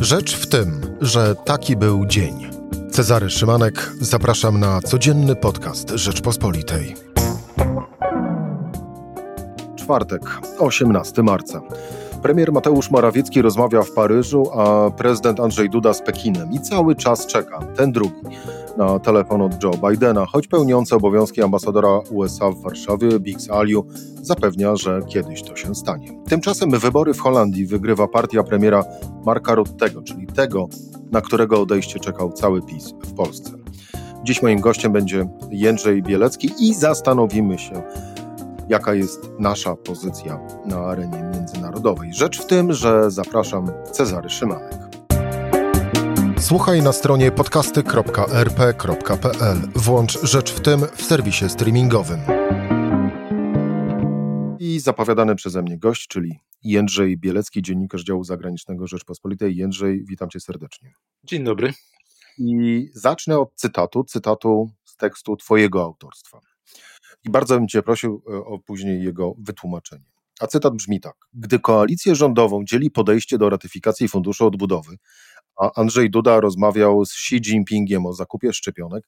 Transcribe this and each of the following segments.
Rzecz w tym, że taki był dzień. Cezary Szymanek, zapraszam na codzienny podcast Rzeczpospolitej. Czwartek, 18 marca. Premier Mateusz Morawiecki rozmawia w Paryżu, a prezydent Andrzej Duda z Pekinem i cały czas czeka, ten drugi, na telefon od Joe Bidena, choć pełniący obowiązki ambasadora USA w Warszawie, Biggs Aliu, zapewnia, że kiedyś to się stanie. Tymczasem wybory w Holandii wygrywa partia premiera Marka Ruttego, czyli tego, na którego odejście czekał cały PiS w Polsce. Dziś moim gościem będzie Jędrzej Bielecki i zastanowimy się, jaka jest nasza pozycja na arenie międzynarodowej. Rzecz w tym, że zapraszam Cezary Szymanek. Słuchaj na stronie podcasty.rp.pl. Włącz Rzecz w tym w serwisie streamingowym. I zapowiadany przeze mnie gość, czyli Jędrzej Bielecki, dziennikarz działu zagranicznego Rzeczpospolitej. Jędrzej, witam cię serdecznie. Dzień dobry. I zacznę od cytatu, cytatu z tekstu twojego autorstwa. I bardzo bym cię prosił e, o później jego wytłumaczenie. A cytat brzmi tak. Gdy koalicję rządową dzieli podejście do ratyfikacji Funduszu Odbudowy, Andrzej Duda rozmawiał z Xi Jinpingiem o zakupie szczepionek,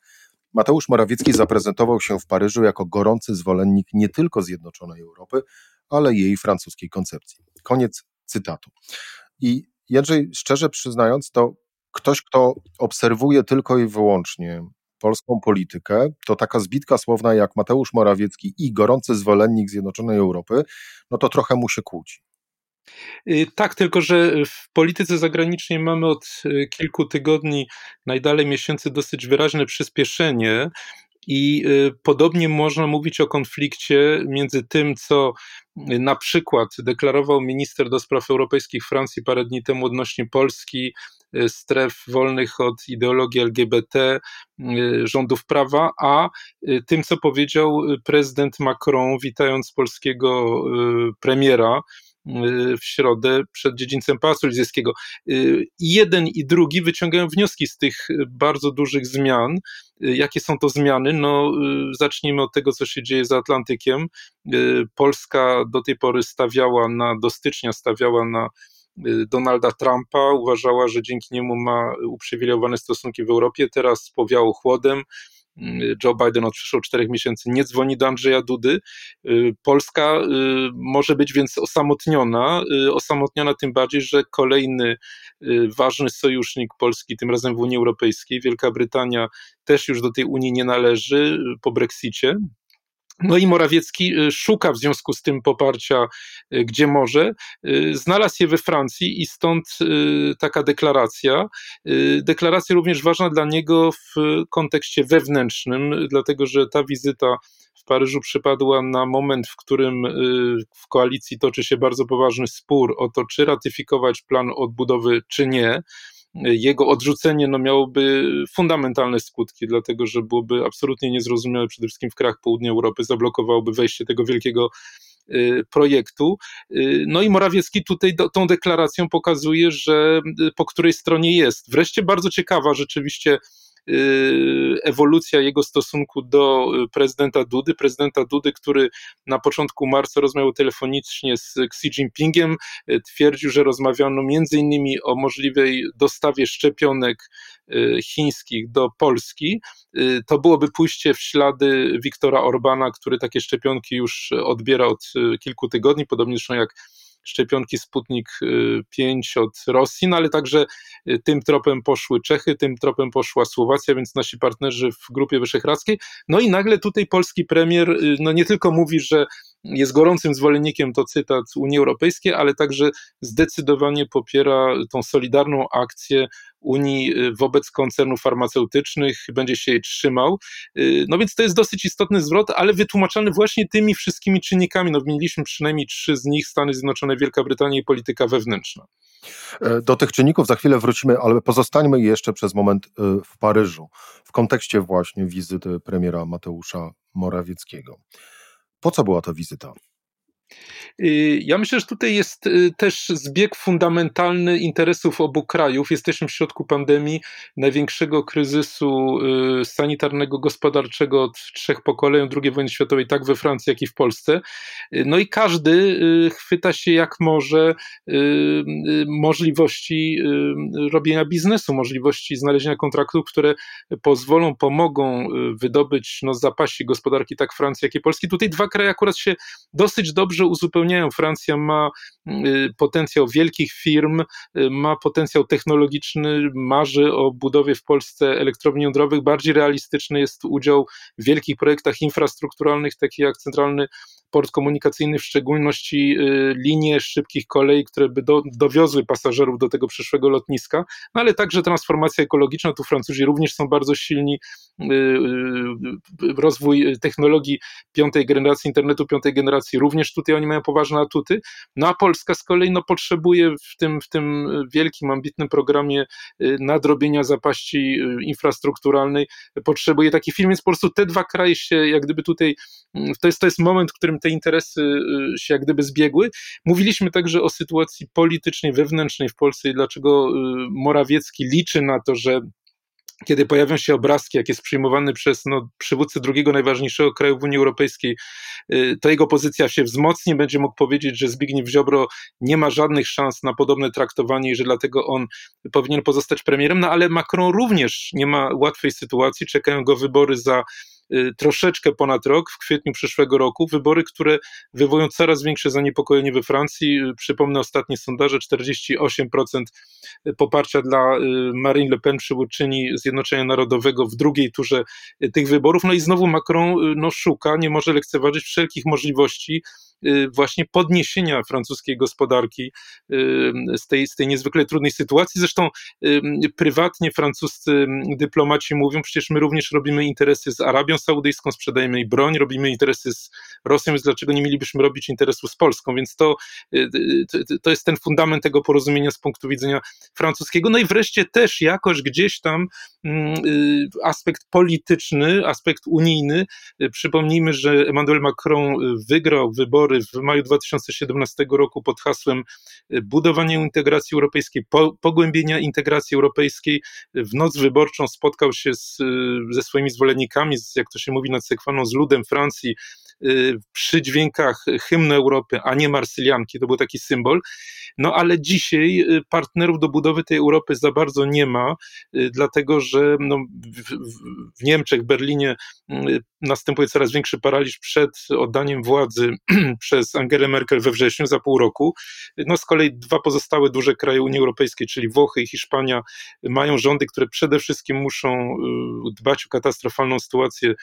Mateusz Morawiecki zaprezentował się w Paryżu jako gorący zwolennik nie tylko Zjednoczonej Europy, ale jej francuskiej koncepcji. Koniec cytatu. I Jędrzej, szczerze przyznając, to ktoś, kto obserwuje tylko i wyłącznie polską politykę, to taka zbitka słowna jak Mateusz Morawiecki i gorący zwolennik Zjednoczonej Europy, no to trochę mu się kłóci. Y, tak, tylko że w polityce zagranicznej mamy od y, kilku tygodni, najdalej miesięcy, dosyć wyraźne przyspieszenie. I y, podobnie można mówić o konflikcie między tym, co na przykład deklarował minister do spraw europejskich Francji parę dni temu odnośnie Polski, stref wolnych od ideologii LGBT, rządów prawa, a tym, co powiedział prezydent Macron, witając polskiego premiera w środę przed dziedzińcem Pałacu Elizejskiego. Y, jeden i drugi wyciągają wnioski z tych bardzo dużych zmian. Y, jakie są to zmiany? No, zacznijmy od tego, co się dzieje za Atlantykiem. Polska do tej pory stawiała na, do stycznia stawiała na Donalda Trumpa, uważała, że dzięki niemu ma uprzywilejowane stosunki w Europie. Teraz powiało chłodem. Joe Biden od przyszło czterech miesięcy nie dzwoni do Andrzeja Dudy. Y, Polska y, może być więc osamotniona, y, osamotniona tym bardziej, że kolejny ważny sojusznik Polski, tym razem w Unii Europejskiej, Wielka Brytania też już do tej Unii nie należy po Brexicie. No i Morawiecki y, szuka w związku z tym poparcia, y, gdzie może. Y, znalazł je we Francji i stąd taka deklaracja. Deklaracja również ważna dla niego w kontekście wewnętrznym, dlatego że ta wizyta w Paryżu przypadła na moment, w którym w koalicji toczy się bardzo poważny spór o to, czy ratyfikować plan odbudowy, czy nie jego odrzucenie no, miałoby fundamentalne skutki, dlatego że byłoby absolutnie niezrozumiałe przede wszystkim w krajach południa Europy, zablokowałoby wejście tego wielkiego y, projektu. Y, no i Morawiecki tutaj do, tą deklaracją pokazuje, że y, po której stronie jest. Wreszcie bardzo ciekawa rzeczywiście ewolucja jego stosunku do y, prezydenta Dudy. Prezydenta Dudy, który na początku marca rozmawiał telefonicznie z Xi Jinpingiem, y, twierdził, że rozmawiano innymi o możliwej dostawie szczepionek chińskich do Polski. To byłoby pójście w ślady Wiktora Orbana, który takie szczepionki już odbiera od kilku tygodni, podobnie zresztą jak szczepionki Sputnik 5 y, od Rosji, no ale także y, tym tropem poszły Czechy, tym tropem poszła Słowacja, więc nasi partnerzy w Grupie Wyszehradzkiej. No i nagle tutaj polski premier y, no nie tylko mówi, że jest gorącym zwolennikiem, to cytat Unii Europejskiej, ale także zdecydowanie popiera tą solidarną akcję Unii y, wobec koncernów farmaceutycznych, będzie się jej trzymał. Y, no więc to jest dosyć istotny zwrot, ale wytłumaczany właśnie tymi wszystkimi czynnikami. No wymieniliśmy przynajmniej trzy z nich, Stany Zjednoczone, Wielka Brytania i polityka wewnętrzna. E, do tych czynników za chwilę wrócimy, ale pozostańmy jeszcze przez moment y, w Paryżu, w kontekście właśnie wizyty premiera Mateusza Morawieckiego. Po co była ta wizyta? Y, ja myślę, że tutaj jest y, też zbieg fundamentalny interesów obu krajów. Jesteśmy w środku pandemii, największego kryzysu y, sanitarnego, gospodarczego od trzech pokoleń II wojny światowej, tak we Francji, jak i w Polsce. No i każdy chwyta się jak może możliwości robienia biznesu, możliwości znalezienia kontraktów, które pozwolą, pomogą wydobyć no, zapaści gospodarki tak Francji, jak i Polski. Tutaj dwa kraje akurat się dosyć dobrze uzupełniają. Francja ma y, potencjał wielkich firm, y, ma potencjał technologiczny, marzy o budowie w Polsce elektrowni jądrowych. Bardziej realistyczny jest udział w wielkich projektach infrastrukturalnych, takich jak centralny port komunikacyjny, w szczególności y, linie szybkich kolei, które by do, dowiozły pasażerów do tego przyszłego lotniska, no ale także transformacja ekologiczna. Tu Francuzi również są bardzo silni. Rozwój technologii piątej generacji, internetu piątej generacji, również tutaj oni mają poważne atuty. No a Polska z kolei no, potrzebuje w tym, w tym wielkim, ambitnym programie y, nadrobienia zapaści y, infrastrukturalnej, potrzebuje takich firm, więc po prostu te dwa kraje się jak gdyby tutaj, mm, to jest, to jest moment, w którym te interesy y, się jak gdyby zbiegły. Mówiliśmy także o sytuacji politycznej, wewnętrznej w Polsce i dlaczego Morawiecki liczy na to, że kiedy pojawią się obrazki, jak jest przyjmowany przez no, przywódcę drugiego najważniejszego kraju w Unii Europejskiej, y, to jego pozycja się wzmocni, będzie mógł powiedzieć, że Zbigniew Ziobro nie ma żadnych szans na podobne traktowanie i że dlatego on powinien pozostać premierem, no ale Macron również nie ma łatwej sytuacji, czekają go wybory za troszeczkę ponad rok, w kwietniu przyszłego roku, wybory, które wywołują coraz większe zaniepokojenie we Francji. Y, przypomnę ostatnie sondaże, 48% poparcia dla y, Marine Le Pen, przywódczyni Zjednoczenia Narodowego w drugiej turze tych wyborów. No i znowu Macron no, szuka, nie może lekceważyć wszelkich możliwości Y, właśnie podniesienia francuskiej gospodarki y, z tej, z tej niezwykle trudnej sytuacji. Zresztą y, prywatnie francuscy dyplomaci mówią, przecież my również robimy interesy z Arabią Saudyjską, sprzedajemy jej broń, robimy interesy z Rosją, więc dlaczego nie mielibyśmy robić interesu z Polską? Więc to, to jest ten fundament tego porozumienia z punktu widzenia francuskiego. No i wreszcie też jakoś gdzieś tam aspekt polityczny, aspekt unijny. Przypomnijmy, że Emmanuel Macron wygrał wybory w maju 2017 roku pod hasłem y, budowania integracji europejskiej, po, pogłębienia integracji europejskiej. W noc wyborczą spotkał się z, y, ze swoimi zwolennikami, z, jak to się mówi nad Sekwaną, z ludem Francji, przy dźwiękach hymnu Europy, a nie marsylianki, to był taki symbol. No ale dzisiaj partnerów do budowy tej Europy za bardzo nie ma, dlatego że no, w, w Niemczech, w Berlinie następuje coraz większy paraliż przed oddaniem władzy przez Angelę Merkel we wrześniu, za pół roku. No z kolei dwa pozostałe duże kraje Unii Europejskiej, czyli Włochy i Hiszpania, mają rządy, które przede wszystkim muszą y, dbać o katastrofalną sytuację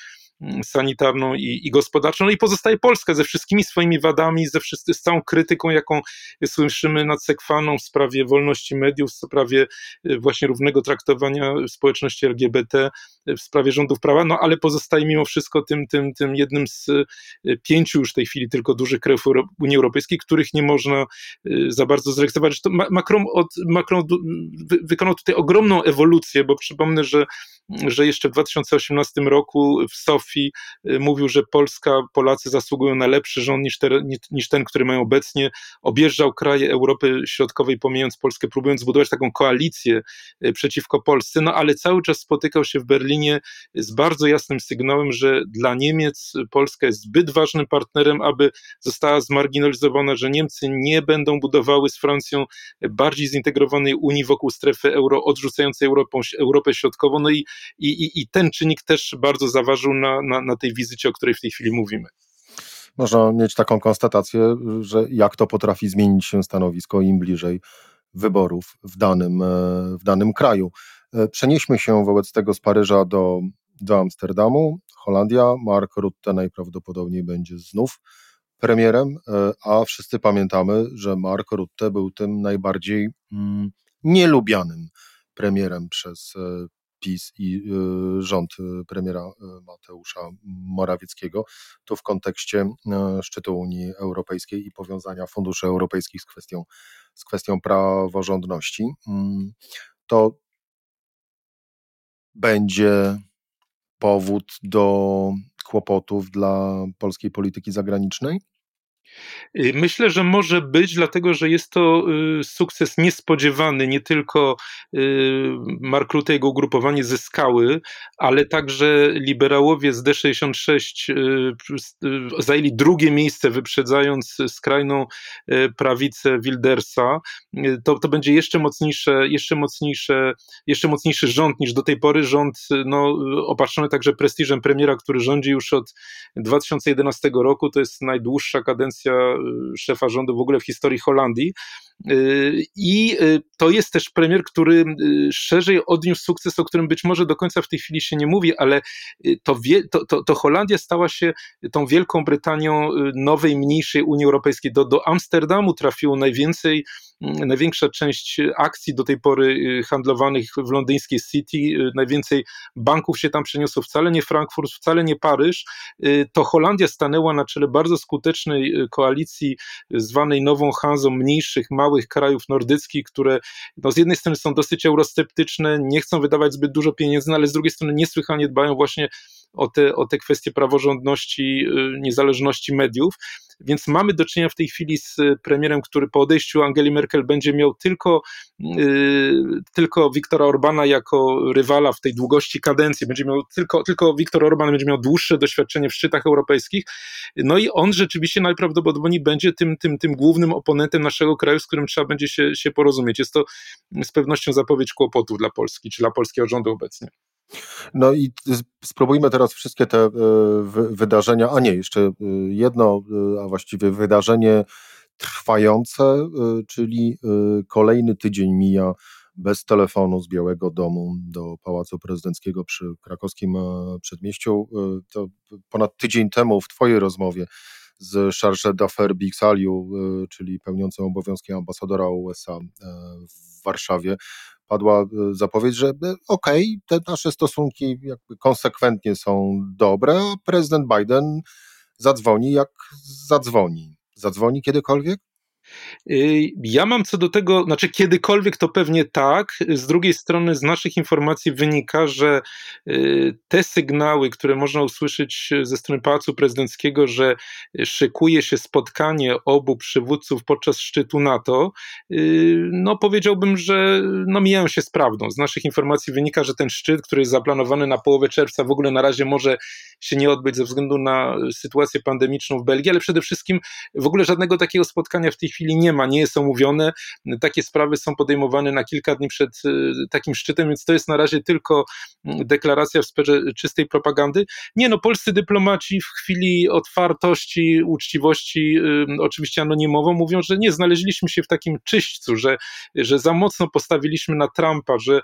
sanitarną i, i gospodarczą. No i pozostaje Polska ze wszystkimi swoimi wadami, ze wszyscy, z całą krytyką, jaką słyszymy nad Sekwaną w sprawie wolności mediów, w sprawie y, właśnie równego traktowania społeczności LGBT, y, w sprawie rządów prawa, no ale pozostaje mimo wszystko tym, tym, tym jednym z y, pięciu już w tej chwili tylko dużych krajów Unii Europejskiej, których nie można za bardzo zrekceważyć. Macron, od, Macron wykonał tutaj ogromną ewolucję, bo przypomnę, że że jeszcze w 2018 roku w Sofii y, mówił, że Polska, Polacy zasługują na lepszy rząd niż, te, niż ten, który mają obecnie. Objeżdżał kraje Europy Środkowej, pomijając Polskę, próbując zbudować taką koalicję y, przeciwko Polsce, no ale cały czas spotykał się w Berlinie z bardzo jasnym sygnałem, że dla Niemiec Polska jest zbyt ważnym partnerem, aby została zmarginalizowana, że Niemcy nie będą budowały z Francją bardziej zintegrowanej Unii wokół strefy euro, odrzucającej Europą, Europę Środkową. No i i, i, i ten czynnik też bardzo zaważył na, na, na tej wizycie, o której w tej chwili mówimy. Można mieć taką konstatację, że jak to potrafi zmienić się stanowisko im bliżej wyborów w danym, e, w danym kraju. E, przenieśmy się wobec tego z Paryża do, do Amsterdamu. Holandia, Mark Rutte najprawdopodobniej będzie znów premierem, e, a wszyscy pamiętamy, że Mark Rutte był tym najbardziej mm, nielubianym premierem przez PiS i y, rząd y, premiera y, Mateusza Morawieckiego, to w kontekście szczytu Unii Europejskiej i powiązania funduszy europejskich z kwestią, z kwestią praworządności, mm, to będzie powód do kłopotów dla polskiej polityki zagranicznej? Y, myślę, że może być, dlatego że jest to y, sukces niespodziewany. Nie tylko y, Mark Rutte i jego ugrupowanie zyskały, ale także liberałowie z D66 zajęli drugie miejsce, wyprzedzając skrajną prawicę Wildersa. To, to będzie jeszcze mocniejsze, jeszcze mocniejsze, jeszcze mocniejszy rząd niż do tej pory. Rząd no, opatrzony także prestiżem premiera, który rządzi już od 2011 roku. To jest najdłuższa kadencja szefa rządu w ogóle w historii Holandii. Y, I y, to jest też premier, który y, szerzej odniósł sukces, o którym być może do końca w tej chwili się nie mówi, ale to, to, to, to Holandia stała się tą Wielką Brytanią nowej, mniejszej Unii Europejskiej. Do, do Amsterdamu trafiło najwięcej, największa część akcji do tej pory handlowanych w londyńskiej City, najwięcej banków się tam przeniosło, wcale nie Frankfurt, wcale nie Paryż. To Holandia stanęła na czele bardzo skutecznej koalicji zwanej Nową Hanzą mniejszych, małych małych krajów nordyckich, które no z jednej strony są dosyć eurosceptyczne, nie chcą wydawać zbyt dużo pieniędzy, no ale z drugiej strony niesłychanie dbają właśnie o te, o te kwestie praworządności, y, niezależności mediów. Więc mamy do czynienia w tej chwili z premierem, który po odejściu Angeli Merkel będzie miał tylko, yy, tylko Viktora Orbana jako rywala w tej długości kadencji. Będzie miał tylko, tylko Viktor Orban będzie miał dłuższe doświadczenie w szczytach europejskich. No i on rzeczywiście najprawdopodobniej będzie tym, tym, tym głównym oponentem naszego kraju, z którym trzeba będzie się, się porozumieć. Jest to z pewnością zapowiedź kłopotów dla Polski, czy dla polskiego rządu obecnie. No i spróbujmy teraz wszystkie te e, wydarzenia, a nie, jeszcze e, jedno, e, a właściwie wydarzenie trwające, czyli kolejny tydzień mija bez telefonu z Białego Domu do Pałacu Prezydenckiego przy krakowskim przedmieściu. To ponad tydzień temu w Twojej rozmowie z Charge d'Affaires Bixaliu, czyli pełniącym obowiązki ambasadora USA w Warszawie, padła e, zapowiedź, że e, okej, okay, te nasze stosunki jakby konsekwentnie są dobre, a prezydent Biden zadzwoni jak zadzwoni. Zadzwoni kiedykolwiek? Y, ja mam co do tego, znaczy kiedykolwiek to pewnie tak. Z drugiej strony, z naszych informacji wynika, że y, te sygnały, które można usłyszeć ze strony Pałacu Prezydenckiego, że szykuje się spotkanie obu przywódców podczas szczytu NATO, y, no powiedziałbym, że no mijają się z prawdą. Z naszych informacji wynika, że ten szczyt, który jest zaplanowany na połowę czerwca, w ogóle na razie może się nie odbyć ze względu na sytuację pandemiczną w Belgii, ale przede wszystkim w ogóle żadnego takiego spotkania w tej chwili chwili nie ma, nie jest omówione. Takie sprawy są podejmowane na kilka dni przed y, takim szczytem, więc to jest na razie tylko mm, deklaracja w sferze czystej propagandy. Nie no, polscy dyplomaci w chwili otwartości, uczciwości, oczywiście anonimowo, mówią, że nie, znaleźliśmy się w takim czyśćcu, że, że za mocno postawiliśmy na Trumpa, że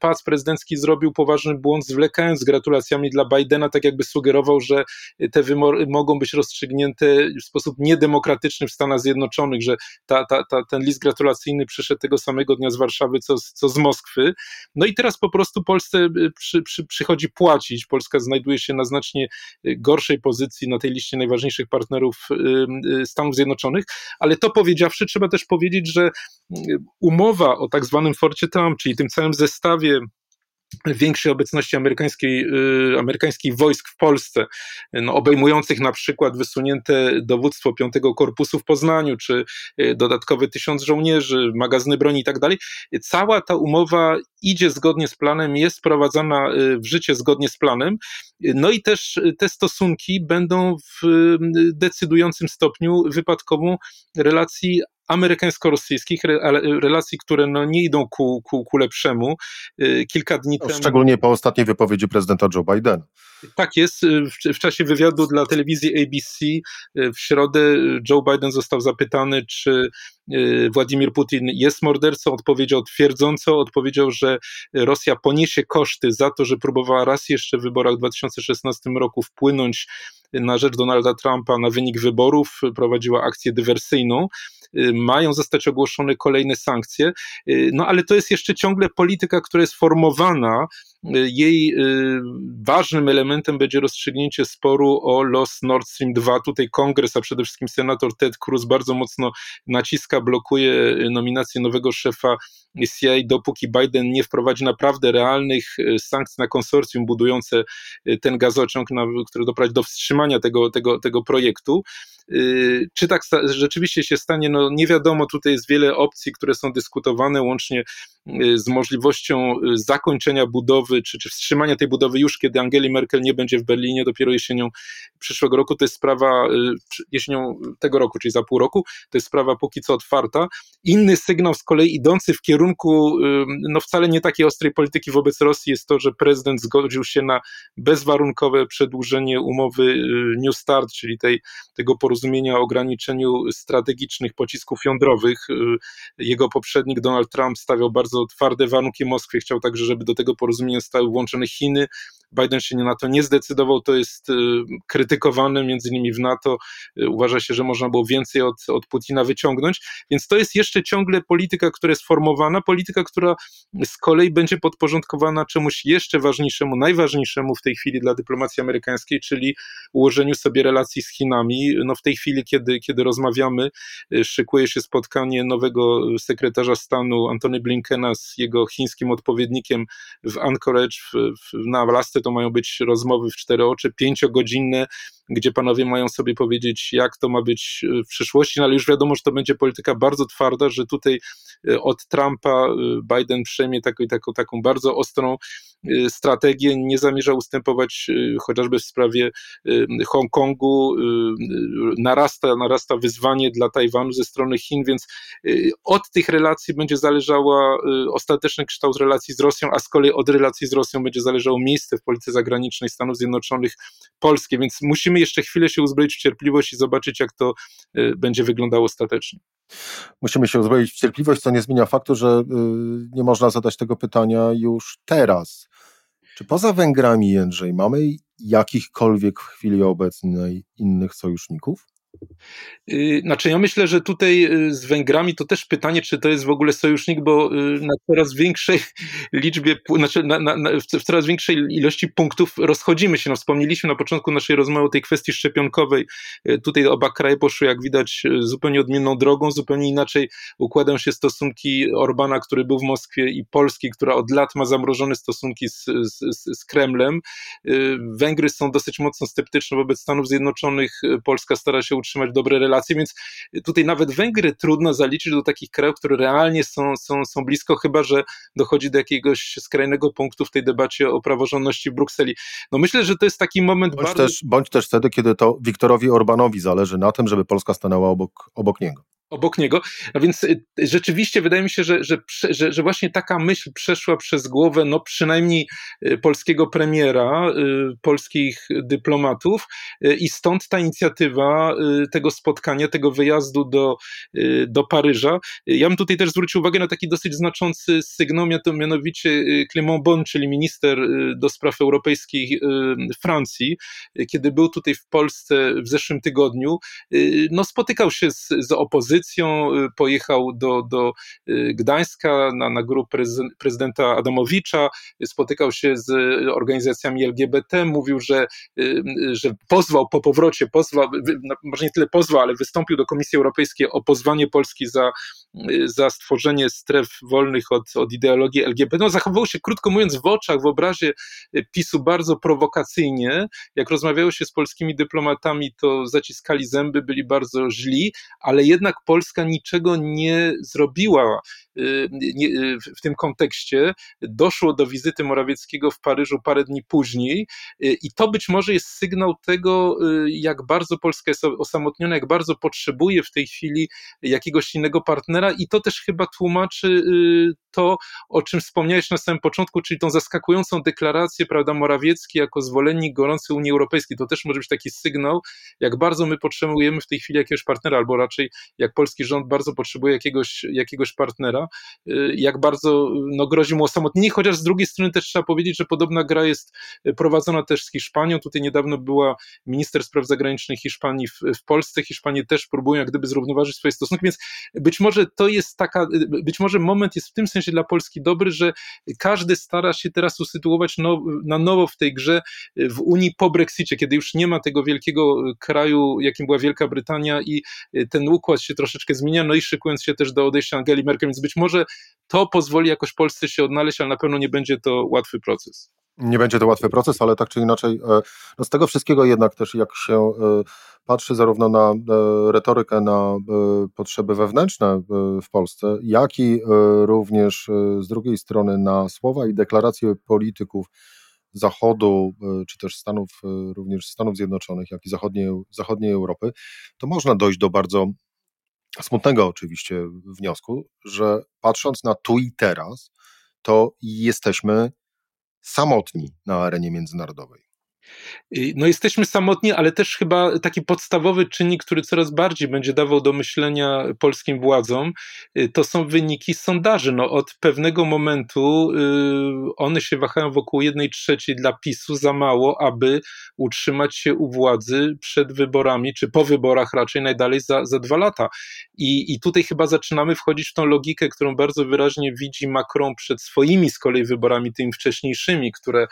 pałac prezydencki zrobił poważny błąd, zwlekając z gratulacjami dla Bidena, tak jakby sugerował, że te wymory mogą być rozstrzygnięte w sposób niedemokratyczny w Stanach Zjednoczonych że ta, ta, ta, ten list gratulacyjny przyszedł tego samego dnia z Warszawy, co, co z Moskwy. No i teraz po prostu Polsce y, przy, przy, przychodzi płacić. Polska znajduje się na znacznie y, gorszej pozycji na tej liście najważniejszych partnerów y, Stanów Zjednoczonych, ale to powiedziawszy, trzeba też powiedzieć, że umowa o tak zwanym Forcie Trump, czyli tym całym zestawie większej obecności amerykańskiej, y, amerykańskich wojsk w Polsce, no, obejmujących na przykład wysunięte dowództwo Piątego Korpusu w Poznaniu, czy y, dodatkowe tysiąc żołnierzy, magazyny broni i tak dalej. Cała ta umowa idzie zgodnie z planem, jest wprowadzana y, w życie zgodnie z planem. No i też te stosunki będą w decydującym stopniu wypadkową relacji amerykańsko-rosyjskich, relacji, które no nie idą ku, ku, ku lepszemu. Y, kilka dni no, temu. Szczególnie po ostatniej wypowiedzi prezydenta Joe Bidena. Tak jest. Y, w, w, czasie wywiadu dla telewizji ABC y, w środę Joe Biden został zapytany, czy Władimir Putin jest mordercą. Odpowiedział twierdząco, odpowiedział, że Rosja poniesie koszty za to, że próbowała raz jeszcze w wyborach w 2016 roku wpłynąć na rzecz Donalda Trumpa na wynik wyborów, prowadziła akcję dywersyjną. Y, mają zostać ogłoszone kolejne sankcje, y, no ale to jest jeszcze ciągle polityka, która jest formowana jej y, ważnym elementem będzie rozstrzygnięcie sporu o los Nord Stream 2. Tutaj kongres, a przede wszystkim senator Ted Cruz bardzo mocno naciska, blokuje nominację nowego szefa CIA, dopóki Biden nie wprowadzi naprawdę realnych sankcji na konsorcjum budujące ten gazociąg, na, które doprowadzi do wstrzymania tego, tego, tego projektu. Czy tak rzeczywiście się stanie? No nie wiadomo, tutaj jest wiele opcji, które są dyskutowane, łącznie z możliwością zakończenia budowy, czy, czy wstrzymania tej budowy już, kiedy Angeli Merkel nie będzie w Berlinie, dopiero jesienią przyszłego roku. To jest sprawa, jesienią tego roku, czyli za pół roku, to jest sprawa póki co otwarta. Inny sygnał z kolei idący w kierunku no wcale nie takiej ostrej polityki wobec Rosji jest to, że prezydent zgodził się na bezwarunkowe przedłużenie umowy y, New Start, czyli tej, tego porozumienia o ograniczeniu strategicznych pocisków jądrowych. Y, jego poprzednik Donald Trump stawiał bardzo twarde warunki Moskwie, chciał także, żeby do tego porozumienia zostały włączone Chiny. Biden się na to nie zdecydował, to jest y, krytykowane między innymi w NATO. Uważa się, że można było więcej od, od Putina wyciągnąć, więc to jest jeszcze ciągle polityka, która jest formowana, polityka, która z kolei będzie podporządkowana czemuś jeszcze ważniejszemu, najważniejszemu w tej chwili dla dyplomacji amerykańskiej, czyli ułożeniu sobie relacji z Chinami. No w tej chwili, kiedy, kiedy rozmawiamy, y, szykuje się spotkanie nowego sekretarza stanu Antony Blinkena z jego chińskim odpowiednikiem w Anchorage w, w, na Alasce. To mają być rozmowy w cztery oczy, pięciogodzinne, gdzie panowie mają sobie powiedzieć, jak to ma być y, w przyszłości, no ale już wiadomo, że to będzie polityka bardzo twarda, że tutaj y, od Trumpa Biden przejmie taką, taką, taką bardzo ostrą strategię, nie zamierza ustępować chociażby w sprawie Hongkongu. Narasta, narasta wyzwanie dla Tajwanu ze strony Chin, więc od tych relacji będzie zależała ostateczny kształt relacji z Rosją, a z kolei od relacji z Rosją będzie zależało miejsce w polityce zagranicznej Stanów Zjednoczonych Polskie, więc musimy jeszcze chwilę się uzbroić w cierpliwość i zobaczyć, jak to będzie wyglądało ostatecznie. Musimy się uzbroić w cierpliwość, co nie zmienia faktu, że nie można zadać tego pytania już teraz. Czy poza Węgrami, Jędrzej, mamy jakichkolwiek w chwili obecnej innych sojuszników? Y, znaczy, ja myślę, że tutaj y, z Węgrami to też pytanie, czy to jest w ogóle sojusznik, bo y, na coraz większej liczbie, znaczy na, na, w coraz większej ilości punktów rozchodzimy się. No, wspomnieliśmy na początku naszej rozmowy o tej kwestii szczepionkowej. Tutaj oba kraje poszły, jak widać, zupełnie odmienną drogą, zupełnie inaczej układają się stosunki Orbana, który był w Moskwie, i Polski, która od lat ma zamrożone stosunki z, z, z Kremlem. Węgry są dosyć mocno sceptyczne wobec Stanów Zjednoczonych. Polska stara się utrzymać dobre relacje, więc tutaj nawet Węgry trudno zaliczyć do takich krajów, które realnie są, są, są blisko, chyba że dochodzi do jakiegoś skrajnego punktu w tej debacie o praworządności w Brukseli. No myślę, że to jest taki moment bądź bardzo... Też, bądź też wtedy, kiedy to Wiktorowi Orbanowi zależy na tym, żeby Polska stanęła obok, obok niego obok niego. A więc y, rzeczywiście wydaje mi się, że, że, że, że, właśnie taka myśl przeszła przez głowę, no przynajmniej y, polskiego premiera, y, polskich dyplomatów i stąd ta inicjatywa tego spotkania, tego wyjazdu do, do Paryża. Ja bym tutaj też zwrócił uwagę na taki dosyć znaczący sygnał, mianowicie Clément Bon, czyli minister do spraw europejskich Francji, kiedy był tutaj w Polsce w zeszłym tygodniu, no spotykał się z, z opozycją, y, pojechał do, do y, Gdańska na, na grupę prezydenta Adamowicza, spotykał się z organizacjami LGBT, mówił, że, y, że pozwał po powrocie, pozwał, no, może nie tyle pozwał, ale wystąpił do Komisji Europejskiej o pozwanie Polski za, za stworzenie stref wolnych od, od ideologii LGBT. No, zachowywał się, krótko mówiąc, w oczach, w obrazie PiSu bardzo prowokacyjnie. Jak rozmawiało się z polskimi dyplomatami, to zaciskali zęby, byli bardzo źli, ale jednak Polska niczego nie zrobiła w tym kontekście. Doszło do wizyty Morawieckiego w Paryżu parę dni później y, i to być może jest sygnał tego, jak bardzo Polska jest osamotniona, jak bardzo potrzebuje w tej chwili jakiegoś innego partnera i to też chyba tłumaczy to, o czym wspomniałeś na samym początku, czyli tą zaskakującą deklarację, prawda, Morawiecki jako zwolennik gorący Unii Europejskiej. To też może być taki sygnał, jak bardzo my potrzebujemy w tej chwili jakiegoś partnera, albo raczej jak polski rząd bardzo potrzebuje jakiegoś, jakiegoś partnera, y, jak bardzo no, grozi mu osamotnienie, chociaż z drugiej strony też trzeba powiedzieć, że podobna gra jest prowadzona też z Hiszpanią. Tutaj niedawno była minister spraw zagranicznych Hiszpanii w, w Polsce. Hiszpanie też próbują jak gdyby zrównoważyć swoje stosunki, więc być może to jest taka, być może moment jest w tym sensie dla Polski dobry, że każdy stara się teraz usytuować now, na nowo w tej grze w Unii po Brexicie, kiedy już nie ma tego wielkiego kraju, jakim była Wielka Brytania i ten układ się troszeczkę zmienia, no i szykując się też do odejścia Angeli Merkel, więc być może to pozwoli jakoś Polsce się odnaleźć, ale na pewno nie będzie to łatwy proces. Nie będzie to łatwy proces, ale tak czy inaczej, no z tego wszystkiego jednak też jak się patrzy zarówno na retorykę, na potrzeby wewnętrzne w Polsce, jak i również z drugiej strony na słowa i deklaracje polityków Zachodu, e, czy też Stanów, e, również Stanów Zjednoczonych, jak i zachodniej, zachodniej Europy, to można dojść do bardzo smutnego oczywiście wniosku, że patrząc na tu i teraz, to jesteśmy samotni na arenie międzynarodowej. No jesteśmy samotni, ale też chyba taki podstawowy czynnik, który coraz bardziej będzie dawał do myślenia polskim władzom, y, to są wyniki sondaży. No od pewnego momentu y, one się wahają wokół jednej trzeciej dla PiSu za mało, aby utrzymać się u władzy przed wyborami, czy po wyborach raczej najdalej za, za dwa lata. I, I tutaj chyba zaczynamy wchodzić w tą logikę, którą bardzo wyraźnie widzi Macron przed swoimi z kolei wyborami, tymi wcześniejszymi, które,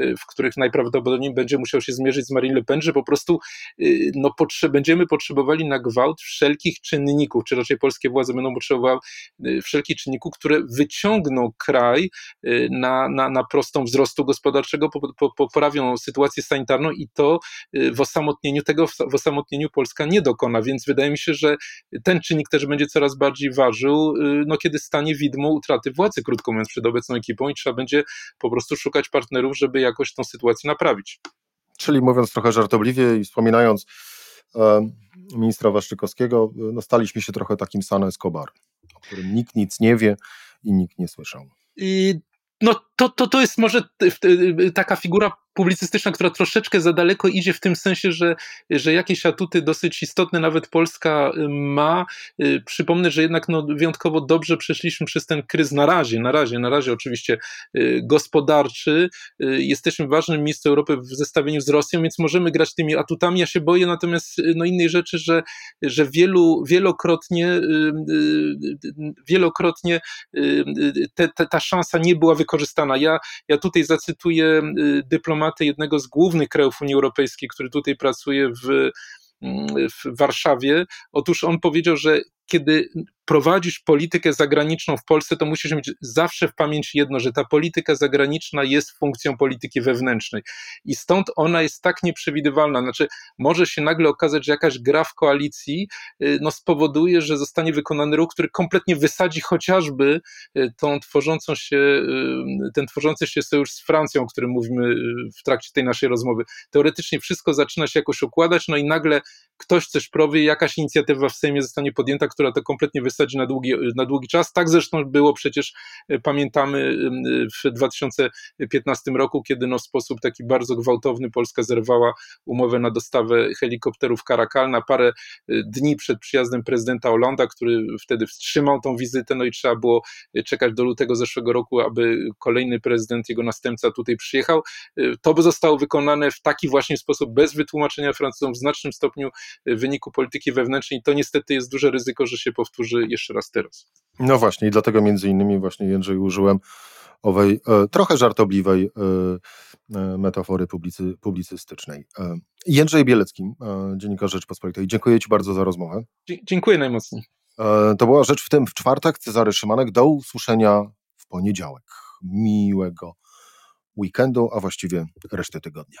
y, w których najprawdopodobniej będzie musiał się zmierzyć z Marine Le Pen, że po prostu y, no, potrze będziemy potrzebowali na gwałt wszelkich czynników, czy raczej polskie władze będą potrzebowały y, wszelkich czynników, które wyciągną kraj y, na, na, na prostą wzrostu gospodarczego, poprawią sytuację sanitarną i to w osamotnieniu tego, w osamotnieniu Polska nie dokona, więc wydaje mi się, że ten czynnik też będzie coraz bardziej ważył, no kiedy stanie widmo utraty władzy, krótko mówiąc, przed obecną ekipą i trzeba będzie po prostu szukać partnerów, żeby jakoś tą sytuację naprawić. Czyli mówiąc trochę żartobliwie i wspominając e, ministra Waszczykowskiego, no staliśmy się trochę takim San Escobar, o którym nikt nic nie wie i nikt nie słyszał. I no to, to, to jest może taka figura publicystyczna, która troszeczkę za daleko idzie w tym sensie, że, że jakieś atuty dosyć istotne nawet Polska y, ma. Y, przypomnę, że jednak no, wyjątkowo dobrze przeszliśmy przez ten kryzys na razie, na razie, na razie oczywiście y, gospodarczy. Jesteśmy w ważnym miejscu Europy w zestawieniu z Rosją, więc możemy grać tymi atutami. Ja się boję natomiast no, innej rzeczy, że, że wielu, wielokrotnie wielokrotnie te, te, ta szansa nie była wykorzystana. Ja, ja tutaj zacytuję jednego z głównych krajów Unii Europejskiej, który tutaj pracuje w, w Warszawie. Otóż on powiedział, że kiedy prowadzisz politykę zagraniczną w Polsce, to musisz mieć zawsze w pamięci jedno, że ta polityka zagraniczna jest funkcją polityki wewnętrznej. I stąd ona jest tak nieprzewidywalna. Znaczy, może się nagle okazać, że jakaś gra w koalicji y, no, spowoduje, że zostanie wykonany ruch, który kompletnie wysadzi chociażby y, tą tworzącą się, y, ten tworzący się sojusz z Francją, o którym mówimy w trakcie tej naszej rozmowy. Teoretycznie wszystko zaczyna się jakoś układać, no i nagle ktoś coś prowie, jakaś inicjatywa w Sejmie zostanie podjęta, która to kompletnie wysadzi na długi, na długi czas. Tak zresztą było przecież, e, pamiętamy, e, w 2015 roku, kiedy no w sposób taki bardzo gwałtowny Polska zerwała umowę na dostawę helikopterów Karakal na parę e, dni przed przyjazdem prezydenta Hollanda, który wtedy wstrzymał tą wizytę, no i trzeba było czekać do lutego zeszłego roku, aby kolejny prezydent, jego następca tutaj przyjechał. To by zostało wykonane w taki właśnie sposób, bez wytłumaczenia Francuzom w znacznym stopniu wyniku polityki wewnętrznej. To niestety jest duże ryzyko, że się powtórzy jeszcze raz teraz. No właśnie i dlatego między innymi właśnie Jędrzej użyłem owej e, trochę żartobliwej e, e, metafory publicy, publicystycznej. E, Jędrzej Bielecki, e, dziennikarz Rzeczpospolitej, dziękuję Ci bardzo za rozmowę. Dzie dziękuję najmocniej. E, to była rzecz w tym w czwartek. Cezary Szymanek. Do usłyszenia w poniedziałek. Miłego weekendu, a właściwie reszty tygodnia.